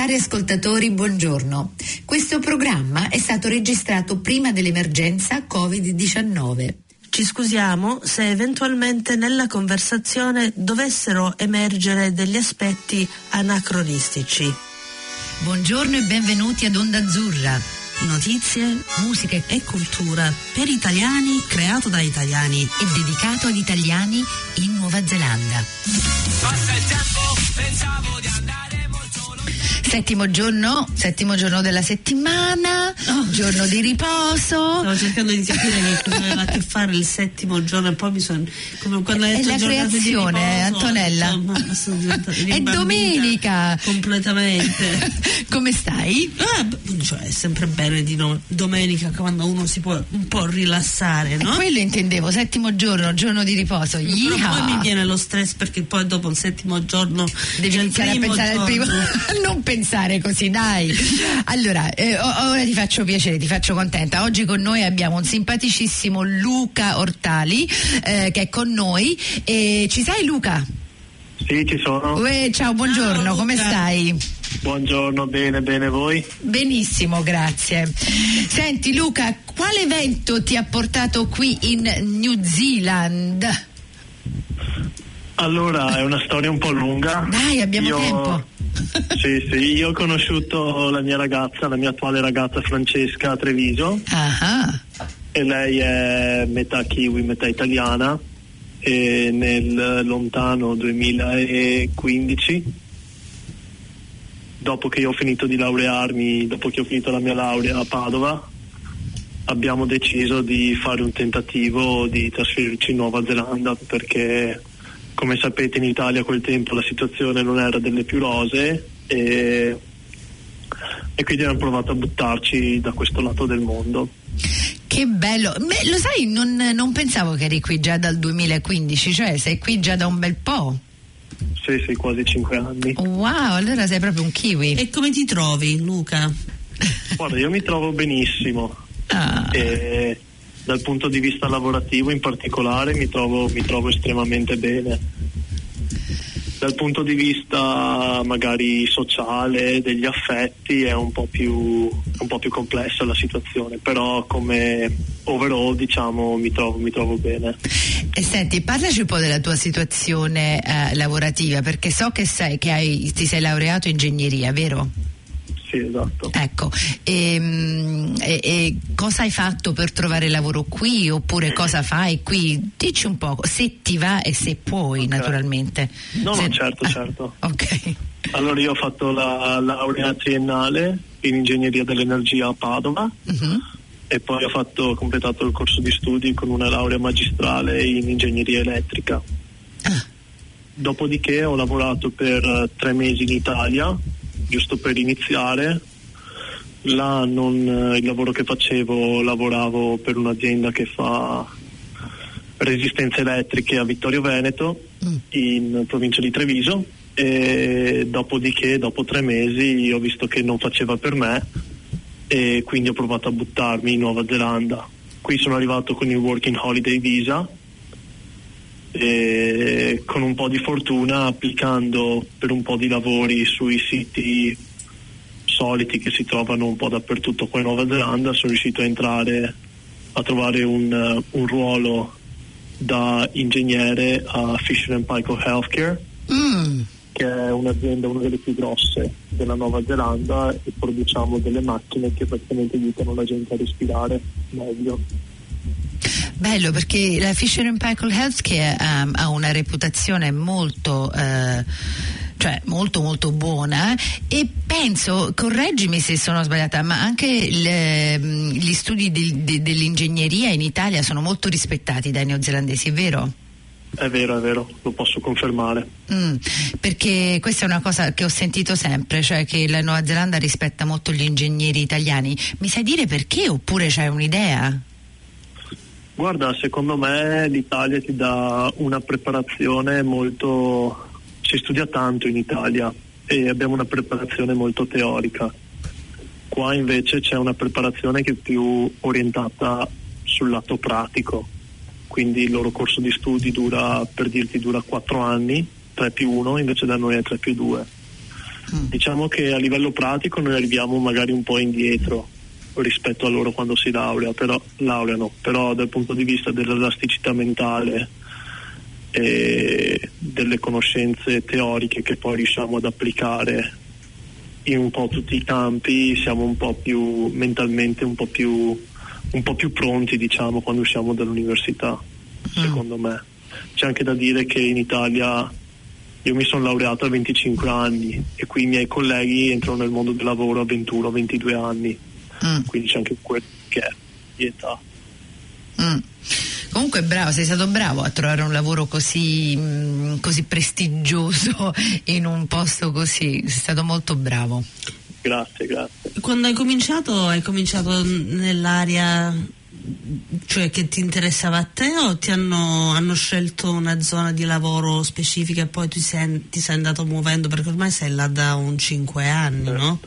Cari ascoltatori, buongiorno. Questo programma è stato registrato prima dell'emergenza Covid-19. Ci scusiamo se eventualmente nella conversazione dovessero emergere degli aspetti anacronistici. Buongiorno e benvenuti ad Onda Azzurra. Notizie, musica e cultura per italiani, creato da italiani e dedicato ad italiani in Nuova Zelanda. Passa il tempo, pensavo di andare Settimo giorno, settimo giorno della settimana, oh. giorno di riposo. Stavo cercando di capire che aveva a che fare il settimo giorno e poi mi sono come quando hai detto È la creazione, riposo, Antonella. Insomma, è domenica. Completamente. come stai? Ah, cioè, è sempre bene di no, domenica quando uno si può un po' rilassare, no? E quello intendevo, settimo giorno, giorno di riposo. Però poi mi viene lo stress perché poi dopo il settimo giorno devi iniziare a pensare giorno. al primo. non pensare pensare così, dai. Allora, eh, ora ti faccio piacere, ti faccio contenta. Oggi con noi abbiamo un simpaticissimo Luca Ortali eh, che è con noi. E ci sei Luca? Sì, ci sono. Uè, ciao, buongiorno, ciao, come stai? Buongiorno, bene, bene voi? Benissimo, grazie. Senti Luca, quale evento ti ha portato qui in New Zealand? Allora, è una storia un po' lunga. Dai, abbiamo Io... tempo sì, sì, io ho conosciuto la mia ragazza, la mia attuale ragazza Francesca a Treviso. Uh-huh. E lei è metà kiwi, metà italiana. E nel lontano 2015, dopo che ho finito di laurearmi, dopo che ho finito la mia laurea a Padova, abbiamo deciso di fare un tentativo di trasferirci in Nuova Zelanda perché come sapete in Italia a quel tempo la situazione non era delle più rose e, e quindi abbiamo provato a buttarci da questo lato del mondo. Che bello, Beh, lo sai, non, non, pensavo che eri qui già dal 2015, cioè sei qui già da un bel po'. Sì, sì, quasi cinque anni. Wow, allora sei proprio un kiwi. E come ti trovi, Luca? Guarda, io mi trovo benissimo. Ah. E dal punto di vista lavorativo in particolare mi trovo, mi trovo estremamente bene. Dal punto di vista magari sociale, degli affetti, è un po' più, un po più complessa la situazione, però come overall diciamo mi trovo, mi trovo bene. E senti, parlaci un po' della tua situazione eh, lavorativa, perché so che, sei, che hai, ti sei laureato in ingegneria, vero? Sì, esatto. Ecco, e, ehm, e, e, cosa hai fatto per trovare lavoro qui oppure cosa fai qui? Dici un po', se ti va e se puoi okay. naturalmente. No, se... no, certo, certo. ok. Allora io ho fatto la laurea triennale in ingegneria dell'energia a Padova uh-huh. e poi ho, fatto, ho completato il corso di studi con una laurea magistrale in ingegneria elettrica. Ah. Dopodiché ho lavorato per tre mesi in Italia giusto per iniziare. Là non, il lavoro che facevo lavoravo per un'azienda che fa resistenze elettriche a Vittorio Veneto mm. in provincia di Treviso e dopodiché dopo tre mesi ho visto che non faceva per me e quindi ho provato a buttarmi in Nuova Zelanda. Qui sono arrivato con il Working Holiday Visa e con un po' di fortuna applicando per un po' di lavori sui siti soliti che si trovano un po' dappertutto qua in Nuova Zelanda sono riuscito a entrare a trovare un, uh, un ruolo da ingegnere a Fisher Paykel Healthcare mm. che è un'azienda una delle più grosse della Nuova Zelanda e produciamo delle macchine che praticamente aiutano la gente a respirare meglio Bello perché la Fisher Paykel Healthcare um, ha una reputazione molto... Uh, cioè molto molto buona e penso, correggimi se sono sbagliata, ma anche le, mm, gli studi di, di, dell'ingegneria in Italia sono molto rispettati dai neozelandesi, è vero? È vero, è vero, lo posso confermare. Mm, perché questa è una cosa che ho sentito sempre, cioè che la Nuova Zelanda rispetta molto gli ingegneri italiani. Mi sai dire perché oppure c'è un'idea? Guarda, secondo me l'Italia ti dà una preparazione molto... si studia tanto in Italia e abbiamo una preparazione molto teorica. Qua invece c'è una preparazione che è più orientata sul lato pratico, quindi il loro corso di studi dura, per dirti, dura 4 anni, 3 più 1, invece da noi è 3 più 2. Mm. Diciamo che a livello pratico noi arriviamo magari un po' indietro rispetto a loro quando si laurea, però, laureano, però dal punto di vista dell'elasticità mentale e delle conoscenze teoriche che poi riusciamo ad applicare in un po' tutti i campi siamo un po' più mentalmente un po' più, un po più pronti diciamo quando usciamo dall'università mm. secondo me c'è anche da dire che in Italia io mi sono laureato a 25 anni e qui i miei colleghi entrano nel mondo del lavoro a 21-22 anni mm. quindi c'è anche quel che è di età mm. Comunque bravo, sei stato bravo a trovare un lavoro così, mh, mm, così prestigioso in un posto così, sei stato molto bravo. Grazie, grazie. Quando hai cominciato, hai cominciato nell'area cioè che ti interessava a te o ti hanno, hanno scelto una zona di lavoro specifica e poi ti sei, ti sei, andato muovendo perché ormai sei là da un 5 anni, eh. no?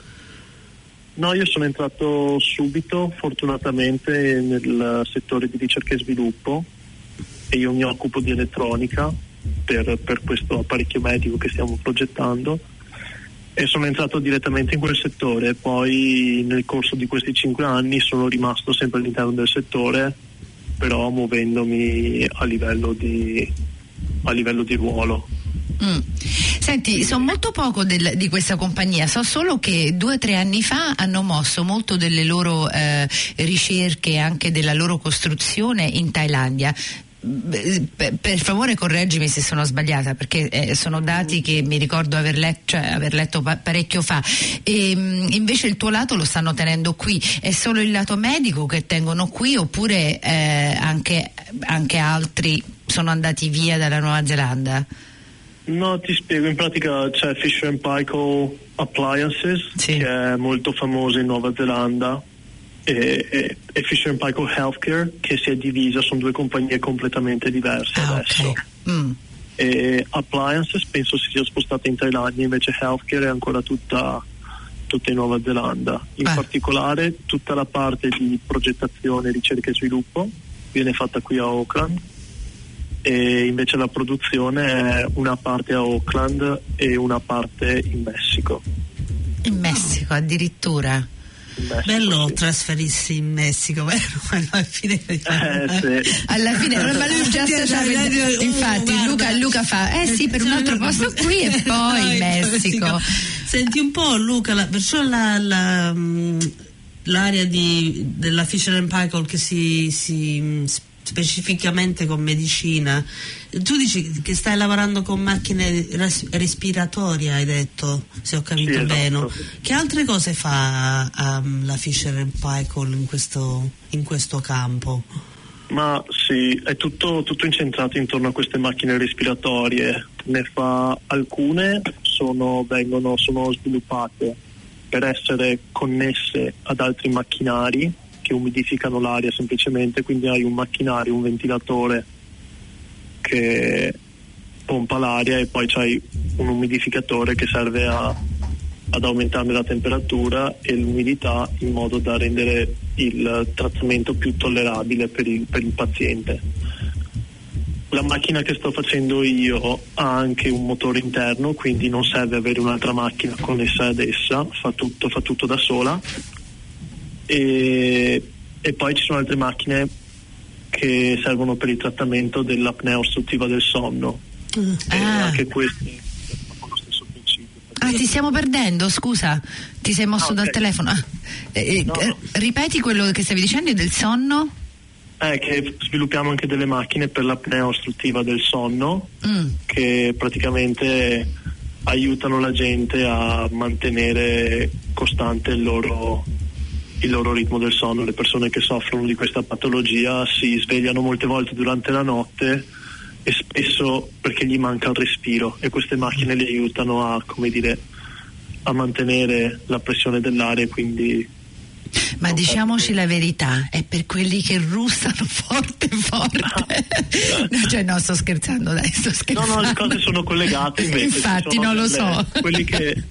No, io sono entrato subito, fortunatamente, nel settore di ricerca e sviluppo e io mi occupo di elettronica per, per questo apparecchio medico che stiamo progettando e sono entrato direttamente in quel settore, poi nel corso di questi cinque anni sono rimasto sempre all'interno del settore, però muovendomi a livello di, a livello di ruolo. Mm. Senti, so molto poco del, di questa compagnia, so solo che due o tre anni fa hanno mosso molto delle loro eh, ricerche e anche della loro costruzione in Thailandia. Per favore correggimi se sono sbagliata perché eh, sono dati che mi ricordo aver, let, cioè, aver letto pa- parecchio fa e, ehm, invece il tuo lato lo stanno tenendo qui è solo il lato medico che tengono qui oppure eh, anche, anche altri sono andati via dalla Nuova Zelanda? No, ti spiego, in pratica c'è Fisher Paykel Appliances sì. che è molto famosa in Nuova Zelanda e, e, e Fisher Paykel Healthcare che si è divisa, sono due compagnie completamente diverse ah, adesso. Okay. Mm. E Appliances penso si sia spostata in Thailandia, invece Healthcare è ancora tutta, tutta in Nuova Zelanda. In Beh. particolare tutta la parte di progettazione, ricerca e sviluppo viene fatta qui a Auckland e invece la produzione è una parte a Auckland e una parte in Messico. In Messico addirittura? Messico, Bello sì. trasferirsi in Messico, vero? Alla fine, eh, sì. alla fine ma lui già sta infatti oh, Luca, Luca, fa eh sì per un altro posto qui e poi Messico. Senti un po' Luca, la, perciò la, la, mm, l'area di, della Fisher Paykel che si, si specificamente con medicina. Tu dici che stai lavorando con macchine res- respiratorie, hai detto, se ho capito sì, esatto. bene. Che altre cose fa um, la Fisher Paykel in questo, in questo campo? Ma sì, è tutto, tutto, incentrato intorno a queste macchine respiratorie. Ne fa alcune, sono, vengono, sono sviluppate per essere connesse ad altri macchinari che umidificano l'aria semplicemente, quindi hai un macchinario, un ventilatore che pompa l'aria e poi c'hai un umidificatore che serve a, ad aumentarne la temperatura e l'umidità in modo da rendere il trattamento più tollerabile per il, per il paziente. La macchina che sto facendo io ha anche un motore interno, quindi non serve avere un'altra macchina connessa ad essa, fa tutto, fa tutto da sola e, e poi ci sono altre macchine che servono per il trattamento dell'apnea ostruttiva del sonno. Mm. Ah. anche questi lo stesso principio. Ah, ti stiamo perdendo, scusa, ti sei mosso ah, okay. dal telefono. Ah. Eh, eh, no, no. Ripeti quello che stavi dicendo del sonno? Eh, che sviluppiamo anche delle macchine per l'apnea ostruttiva del sonno mm. che praticamente aiutano la gente a mantenere costante il loro il loro ritmo del sonno. Le persone che soffrono di questa patologia si svegliano molte volte durante la notte e spesso perché gli manca il respiro e queste macchine li aiutano a, dire, a mantenere la pressione dell'aria e quindi ma diciamoci la verità, è per quelli che russano forte forte. no, cioè no, sto scherzando, dai, sto scherzando. No, no, le cose sono collegate invece. Infatti, non lo so. Quelli che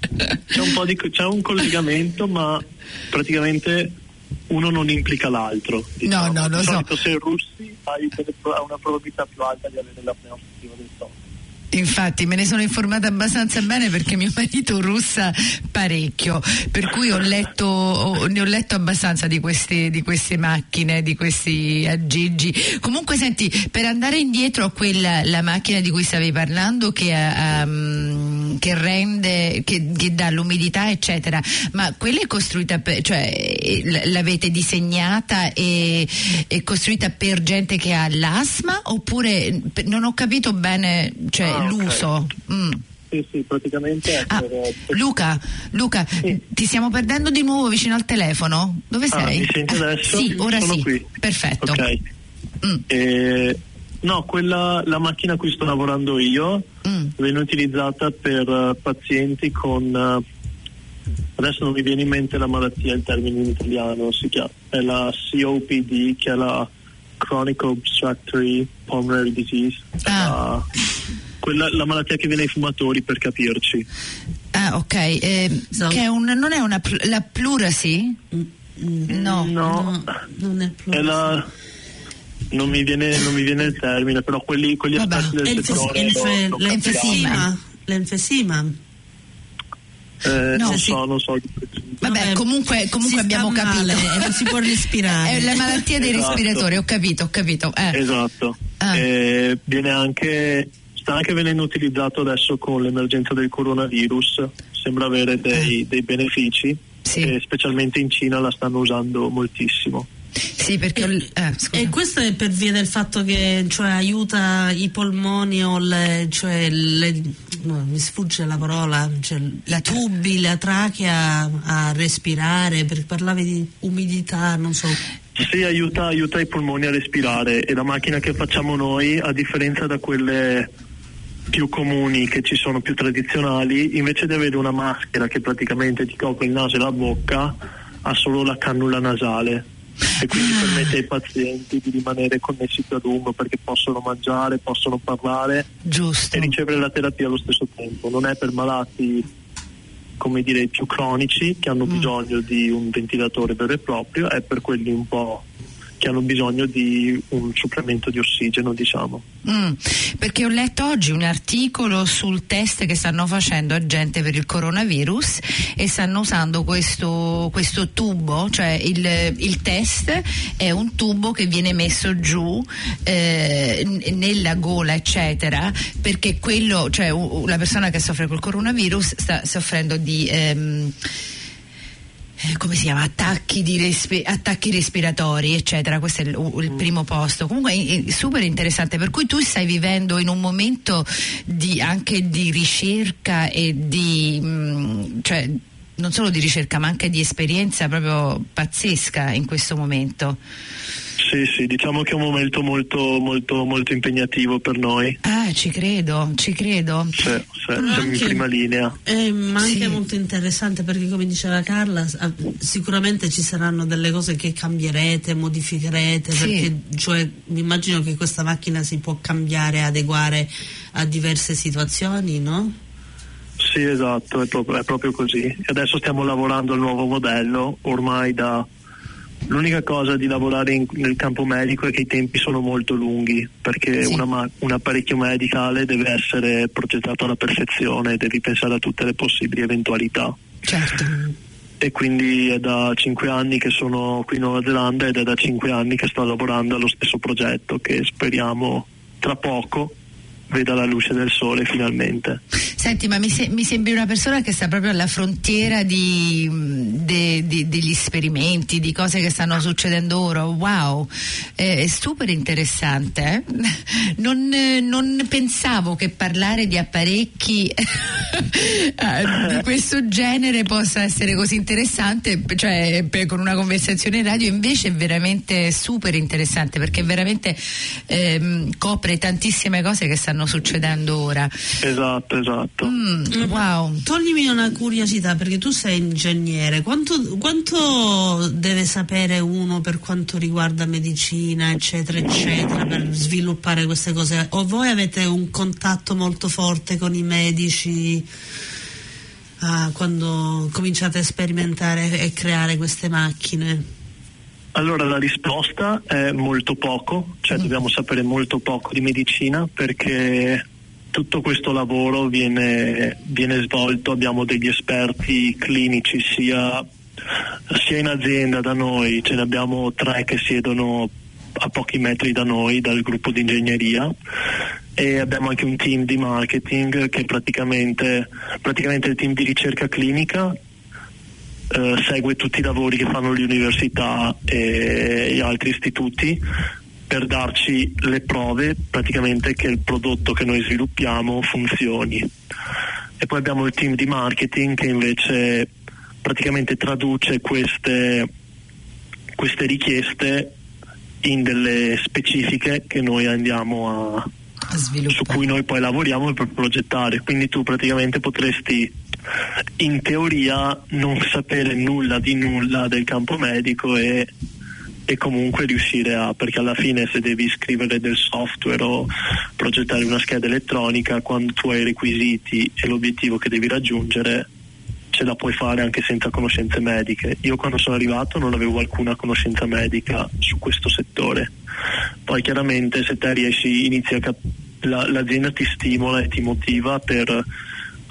c'è un po' di c'è un collegamento, ma praticamente uno non implica l'altro. Diciamo. No, no, lo so. Se russi hai una probabilità più alta di avere l'apnea ostruttiva del sonno. Infatti me ne sono informata abbastanza bene perché mio marito russa parecchio, per cui ho letto, ne ho letto abbastanza di queste, di queste, macchine, di questi aggeggi. Comunque senti, per andare indietro a quella la macchina di cui stavi parlando che, um, che rende, che, che, dà l'umidità eccetera, ma quella è costruita per, cioè l'avete disegnata e è costruita per gente che ha l'asma oppure non ho capito bene, cioè ah, l'uso. Okay. Mm. Sì, sì, praticamente. Ah, per... Luca, Luca sì. ti stiamo perdendo di nuovo vicino al telefono? Dove ah, sei? Mi senti adesso? Sì, ora Sono sì. Qui. Perfetto. Ok. Mm. Eh, no, quella, la macchina a cui sto lavorando io mm. viene utilizzata per uh, pazienti con. Uh, adesso non mi viene in mente la malattia, il termine in italiano, si chiama, è la COPD, che è la Chronic Obstructory Pulmonary Disease. Ah. Uh, quella, la malattia che viene ai fumatori per capirci. Ah, ok. Eh, so. che è un, non è una pl- la plurasi? Mm, no. no. non è plurasi. È la, non mi, viene, non mi viene il termine, però quelli, quegli Vabbè. aspetti del L'enfes- settore l'enfe- lo- lo l'enfesima. L'enfesima. Eh, No, non sì. so, non so. Vabbè, comunque, comunque si abbiamo capito. e non si può respirare. È la malattia dei Esatto. respiratori, ho capito, ho capito. Eh. Esatto. Ah. Eh, viene anche, sta anche venendo utilizzato adesso con l'emergenza del coronavirus, sembra avere dei, dei benefici. Sì. e specialmente in Cina la stanno usando moltissimo. Sì, perché l- eh. E questo è per via del fatto che cioè, aiuta i polmoni o le, cioè, le- no, mi sfugge la parola, cioè, La i tubi, la trachea a respirare, perché parlavi di umidità, non so. Sì, aiuta, aiuta i polmoni a respirare e la macchina che facciamo noi, a differenza da quelle più comuni che ci sono più tradizionali, invece di avere una maschera che praticamente ti copre il naso e la bocca, ha solo la cannula nasale e quindi Ah. permette ai pazienti di rimanere connessi più a lungo perché possono mangiare, possono parlare Giusto. e ricevere la terapia allo stesso tempo. Non è per malati come dire più cronici che hanno Mm. bisogno di un ventilatore vero e proprio, è per quelli un po' che hanno bisogno di un supplemento di ossigeno, diciamo. Mm, perché ho letto oggi un articolo sul test che stanno facendo a gente per il coronavirus e stanno usando questo, questo tubo, cioè il, il test è un tubo che viene messo giù eh, nella gola eccetera perché quello, cioè la persona che soffre col coronavirus sta soffrendo di... ehm, eh, come si chiama? Attacchi, di respi- attacchi respiratori, eccetera. Questo è il, il primo posto. Comunque è, è super interessante. Per cui tu stai vivendo in un momento di, anche di ricerca e di. mh, cioè, non solo di ricerca, ma anche di esperienza proprio pazzesca in questo momento. Sì, sì, diciamo che è un momento molto, molto, molto impegnativo per noi. Ah, ci credo, ci credo. Sì, sì, siamo in prima linea. Eh, ma anche Sì. molto interessante perché come diceva Carla ah, sicuramente ci saranno delle cose che cambierete, modificherete Sì. perché cioè, mi immagino che questa macchina si può cambiare, adeguare a diverse situazioni, no? Sì, esatto, è proprio, è proprio così. E adesso stiamo lavorando al nuovo modello, ormai da... L'unica cosa di lavorare in- nel campo medico è che i tempi sono molto lunghi, perché Sì. una un apparecchio medicale deve essere progettato alla perfezione, devi pensare a tutte le possibili eventualità. Certo. E quindi è da cinque anni che sono qui in Nuova Zelanda ed è da cinque anni che sto lavorando allo stesso progetto che speriamo tra poco veda la luce del sole finalmente. Senti, ma mi, se- mi sembri una persona che sta proprio alla frontiera di, de- di- degli esperimenti, di cose che stanno succedendo ora. Wow, Eh, è super interessante. eh? Non, eh, non pensavo che parlare di apparecchi eh, di questo genere possa essere così interessante, cioè per- con una conversazione radio invece è veramente super interessante perché veramente ehm, copre tantissime cose che stanno succedendo ora. Esatto, esatto. Mm, wow. Toglimi una curiosità perché tu sei ingegnere, quanto, quanto deve sapere uno per quanto riguarda medicina, eccetera, eccetera, per sviluppare queste cose? O voi avete un contatto molto forte con i medici ah, quando cominciate a sperimentare e creare queste macchine? Allora la risposta è molto poco, cioè dobbiamo sapere molto poco di medicina perché tutto questo lavoro viene, viene, svolto, abbiamo degli esperti clinici sia, sia, in azienda da noi, ce ne abbiamo tre che siedono a pochi metri da noi dal gruppo di ingegneria e abbiamo anche un team di marketing che praticamente, praticamente il team di ricerca clinica eh, segue tutti i lavori che fanno le università e gli altri istituti per darci le prove praticamente che il prodotto che noi sviluppiamo funzioni. E poi abbiamo il team di marketing che invece praticamente traduce queste, queste richieste in delle specifiche che noi andiamo a, su cui noi poi lavoriamo per progettare. Quindi tu praticamente potresti in teoria non sapere nulla di nulla del campo medico e, e, comunque riuscire a, perché alla fine se devi scrivere del software o progettare una scheda elettronica, quando tu hai i requisiti e l'obiettivo che devi raggiungere, ce la puoi fare anche senza conoscenze mediche. Io quando sono arrivato non avevo alcuna conoscenza medica su questo settore. Poi chiaramente se te riesci, inizi a cap- la, l'azienda ti stimola e ti motiva per,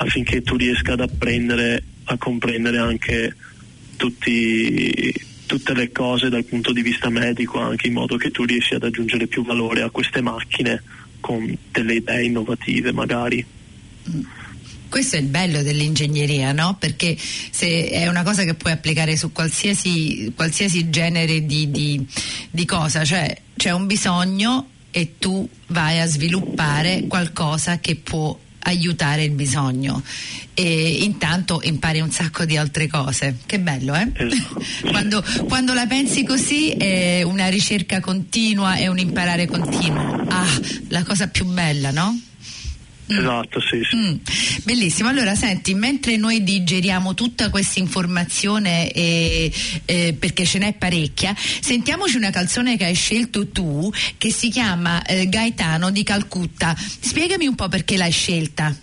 affinché tu riesca ad apprendere a comprendere anche tutti, tutte le cose dal punto di vista medico, anche in modo che tu riesci ad aggiungere più valore a queste macchine con delle idee innovative magari. Questo è il bello dell'ingegneria, no? Perché è una cosa che puoi applicare su qualsiasi, qualsiasi genere di, di, di cosa, cioè c'è un bisogno e tu vai a sviluppare qualcosa che può aiutare il bisogno e intanto impari un sacco di altre cose che bello eh? Esatto. quando, quando, la pensi così è una ricerca continua e un imparare continuo ah la cosa più bella no? Esatto, sì, sì. Mm. Bellissimo. Allora, senti, mentre noi digeriamo tutta questa informazione, eh, eh, perché ce n'è parecchia, sentiamoci una canzone che hai scelto tu, che si chiama eh, Gaetano di Calcutta. Spiegami un po' perché l'hai scelta.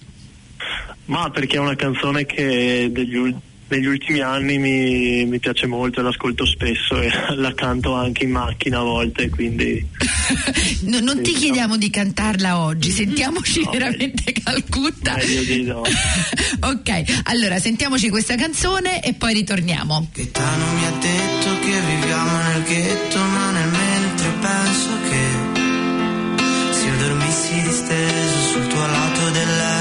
Ma perché è una canzone che degli ultimi negli ultimi anni mi, mi, piace molto e l'ascolto spesso e la canto anche in macchina a volte quindi no, non sì, ti chiediamo no. di cantarla oggi sentiamoci no, veramente beh. Calcutta meglio di no ok allora sentiamoci questa canzone e poi ritorniamo Gaetano mi ha detto che viviamo nel ghetto ma nel mentre penso che se io dormissi disteso sul tuo lato del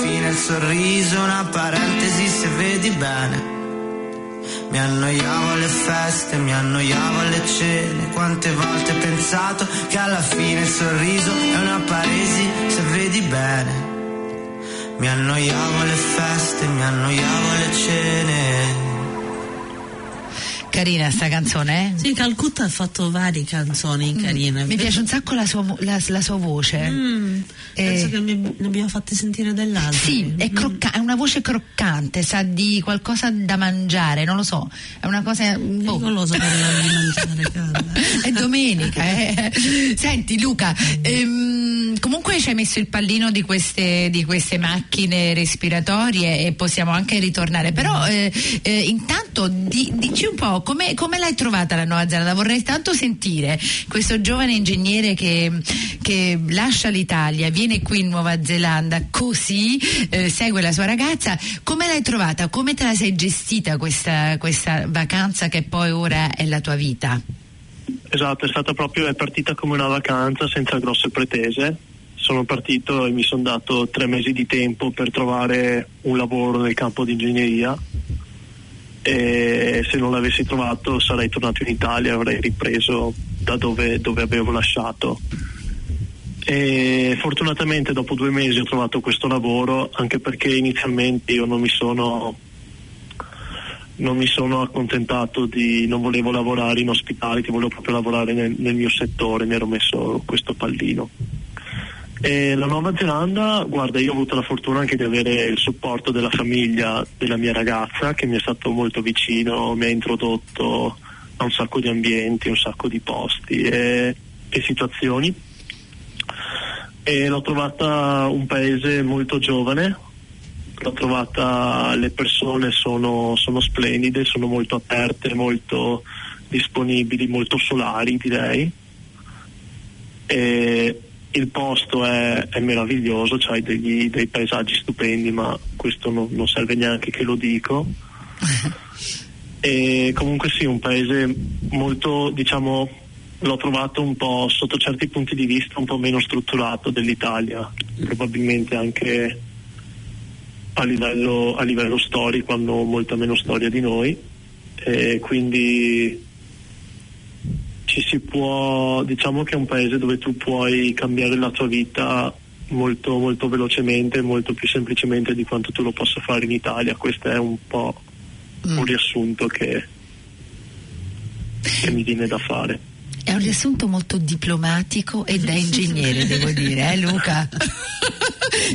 fine il sorriso una parentesi se vedi bene. Mi annoiavo alle feste, mi annoiavo alle cene, quante volte ho pensato che alla fine il sorriso è una paresi se vedi bene. Mi annoiavo alle feste, mi annoiavo alle cene. Carina sta canzone, eh? Sì, Calcutta ha fatto varie canzoni carine. Mi piace un sacco la sua, la, la sua voce. Mm, Eh, penso che mi- ne abbiamo fatte sentire dell'altro. Sì, è, crocca- è una voce croccante, sa di qualcosa da mangiare, non lo so, è una cosa... boh. Pericoloso parlare di mangiare, è domenica, eh. Senti Luca, ehm, comunque ci hai messo il pallino di queste, di queste macchine respiratorie e possiamo anche ritornare, però eh, eh, intanto di- dici un po' come, come l'hai trovata la Nuova Zelanda? Vorrei tanto sentire questo giovane ingegnere che, che lascia l'Italia, viene qui in Nuova Zelanda così, eh, segue la sua ragazza, come l'hai trovata? Come te la sei gestita questa, questa vacanza che poi ora è la tua vita? Esatto, è stata proprio, è partita come una vacanza senza grosse pretese. Sono partito e mi sono dato tre mesi di tempo per trovare un lavoro nel campo di ingegneria e se non l'avessi trovato sarei tornato in Italia e avrei ripreso da dove, dove avevo lasciato. E fortunatamente dopo due mesi ho trovato questo lavoro anche perché inizialmente io non mi sono non mi sono accontentato di non volevo lavorare in ospitality, volevo proprio lavorare nel, nel mio settore, mi ero messo questo pallino. E la Nuova Zelanda, guarda, io ho avuto la fortuna anche di avere il supporto della famiglia della mia ragazza che mi è stato molto vicino, mi ha introdotto a un sacco di ambienti, un sacco di posti e, e situazioni. E l'ho trovata un paese molto giovane, l'ho trovata, le persone sono, sono splendide, sono molto aperte, molto disponibili, molto solari direi. E il posto è, è meraviglioso, c'hai degli, dei paesaggi stupendi, ma questo non, non serve neanche che lo dico. e comunque sì, un paese molto, diciamo, l'ho trovato un po' sotto certi punti di vista un po' meno strutturato dell'Italia, probabilmente anche a livello, a livello storico hanno molta meno storia di noi e quindi ci si può, diciamo che è un paese dove tu puoi cambiare la tua vita molto, molto velocemente, molto più semplicemente di quanto tu lo possa fare in Italia. Questo è un po' un riassunto che, che mi viene da fare. È un riassunto molto diplomatico e da ingegnere, devo dire, eh Luca?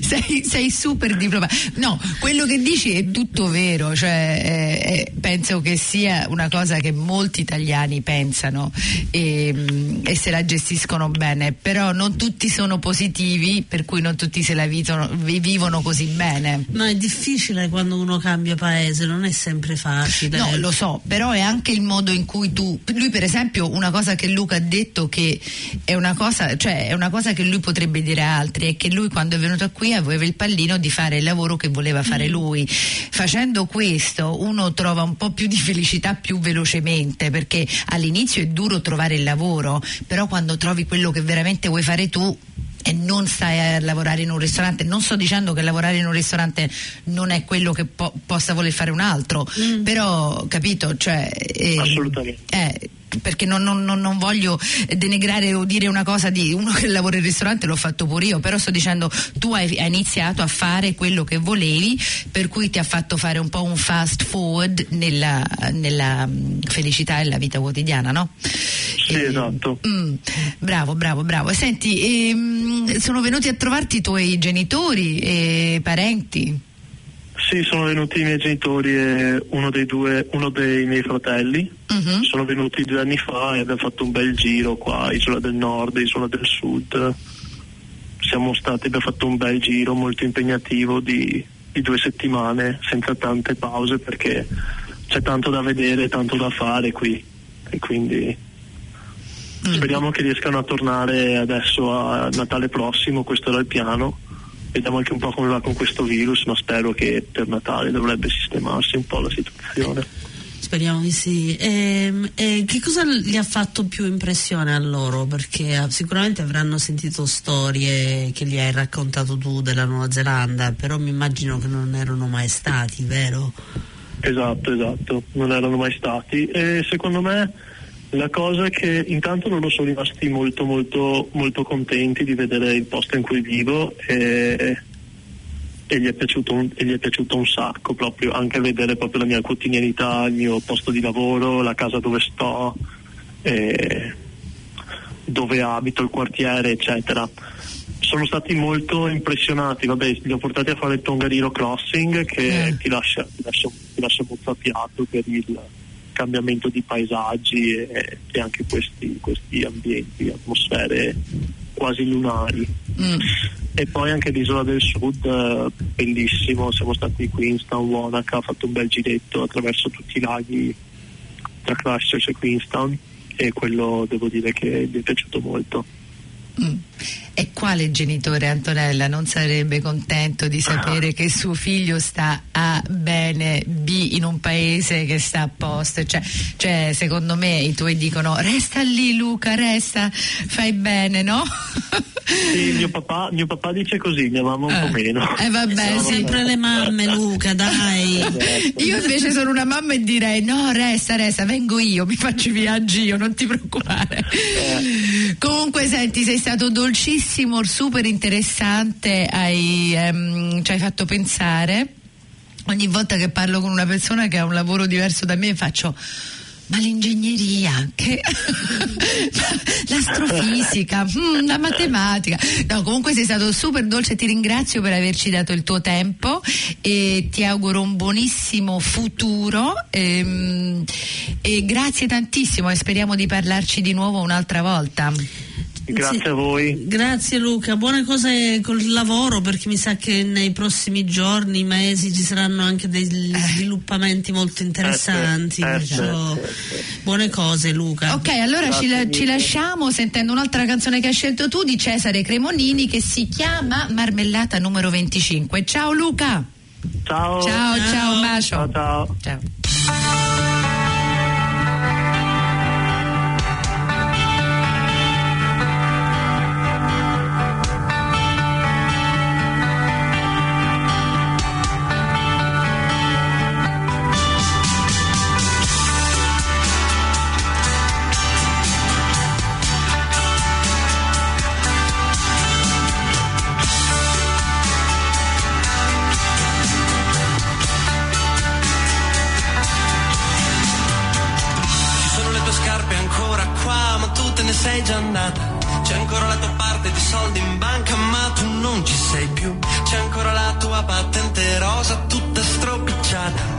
sei, sei super diplomatico. No, quello che dici è tutto vero, cioè, eh, eh, penso che sia una cosa che molti italiani pensano e, mm, e se la gestiscono bene, però non tutti sono positivi, per cui non tutti se la vivono, vi- vivono così bene. No, è difficile quando uno cambia paese, non è sempre facile. No, lo so, però è anche il modo in cui tu. Lui, per esempio, una cosa che Luca ha detto che è una cosa, cioè è una cosa che lui potrebbe dire a altri, è che lui quando è venuto qui aveva il pallino di fare il lavoro che voleva fare lui. Facendo questo uno trova un po' più di felicità più velocemente, perché all'inizio è duro trovare il lavoro, però quando trovi quello che veramente vuoi fare tu e non stai a lavorare in un ristorante. Non sto dicendo che lavorare in un ristorante non è quello che po- possa voler fare un altro, però capito, cioè, eh, Assolutamente. eh, perché non, non- non- voglio denigrare o dire una cosa di uno che lavora in ristorante, l'ho fatto pure io, però sto dicendo tu hai, hai iniziato a fare quello che volevi, per cui ti ha fatto fare un po' un fast forward nella, nella mm, felicità e la vita quotidiana, no? Sì, Eh, esatto. Mm, bravo, bravo, bravo. Senti, ehm, sono venuti a trovarti i tuoi genitori e parenti? Sì, sono venuti i miei genitori e uno dei due, uno dei miei fratelli. Mhm. Sono venuti due anni fa e abbiamo fatto un bel giro qua, Isola del Nord, Isola del Sud. Siamo stati, abbiamo fatto un bel giro molto impegnativo di, di due settimane, senza tante pause perché c'è tanto da vedere, tanto da fare qui. E quindi speriamo che riescano a tornare adesso a Natale prossimo, questo era il piano. Vediamo anche un po' come va con questo virus, ma spero che per Natale dovrebbe sistemarsi un po' la situazione. Speriamo di sì. E, e che cosa gli ha fatto più impressione a loro? Perché ah, sicuramente avranno sentito storie che gli hai raccontato tu della Nuova Zelanda, però mi immagino che non erano mai stati, vero? Esatto, esatto, non erano mai stati. E secondo me la cosa è che intanto loro sono rimasti molto molto molto contenti di vedere il posto in cui vivo e, e, gli, è piaciuto un, gli è piaciuto un sacco proprio anche vedere proprio la mia quotidianità, il mio posto di lavoro, la casa dove sto, dove abito, il quartiere, eccetera. Sono stati molto impressionati, vabbè, li ho portati a fare il Tongariro Crossing che eh. ti, lascia, ti, lascia, ti lascia molto a piatto per il cambiamento di paesaggi e, e anche questi, questi, ambienti, atmosfere quasi lunari. Mm. E poi anche l'isola del sud, eh, bellissimo, siamo stati qui in Queenstown, Wanaka, ha fatto un bel giretto attraverso tutti i laghi tra Christchurch e Queenstown e quello devo dire che mi è piaciuto molto. Mm. E quale genitore Antonella non sarebbe contento di sapere che suo figlio sta A bene, B in un paese che sta a posto? Cioè, cioè secondo me i tuoi dicono resta lì Luca, resta, fai bene, no? Sì, mio papà, mio papà dice così, mia mamma un eh. po' meno. Eh vabbè, sono sempre le mamme Luca, dai. Esatto. Io invece sono una mamma e direi no, resta, resta, vengo io, mi faccio i viaggi io, non ti preoccupare. Eh. Comunque senti, sei stato dolcissimo bellissimo, super interessante, hai, um, ci hai fatto pensare. Ogni volta che parlo con una persona che ha un lavoro diverso da me faccio ma l'ingegneria, che... l'astrofisica, mm, la matematica. No, comunque sei stato super dolce, ti ringrazio per averci dato il tuo tempo e ti auguro un buonissimo futuro e, ehm, e grazie tantissimo e speriamo di parlarci di nuovo un'altra volta. Grazie sì. a voi. Grazie Luca, buone cose col lavoro perché mi sa che nei prossimi giorni, mesi ci saranno anche degli eh. sviluppamenti molto interessanti. Eh, eh, eh, buone cose Luca. Ok, allora ci, la, ci, lasciamo sentendo un'altra canzone che hai scelto tu di Cesare Cremonini che si chiama Marmellata numero 25. Ciao Luca. Ciao. Ciao, ciao, ciao, bacio. ciao. ciao. Soldi in banca, ma tu non ci sei più. C'è ancora la tua patente rosa tutta stropicciata.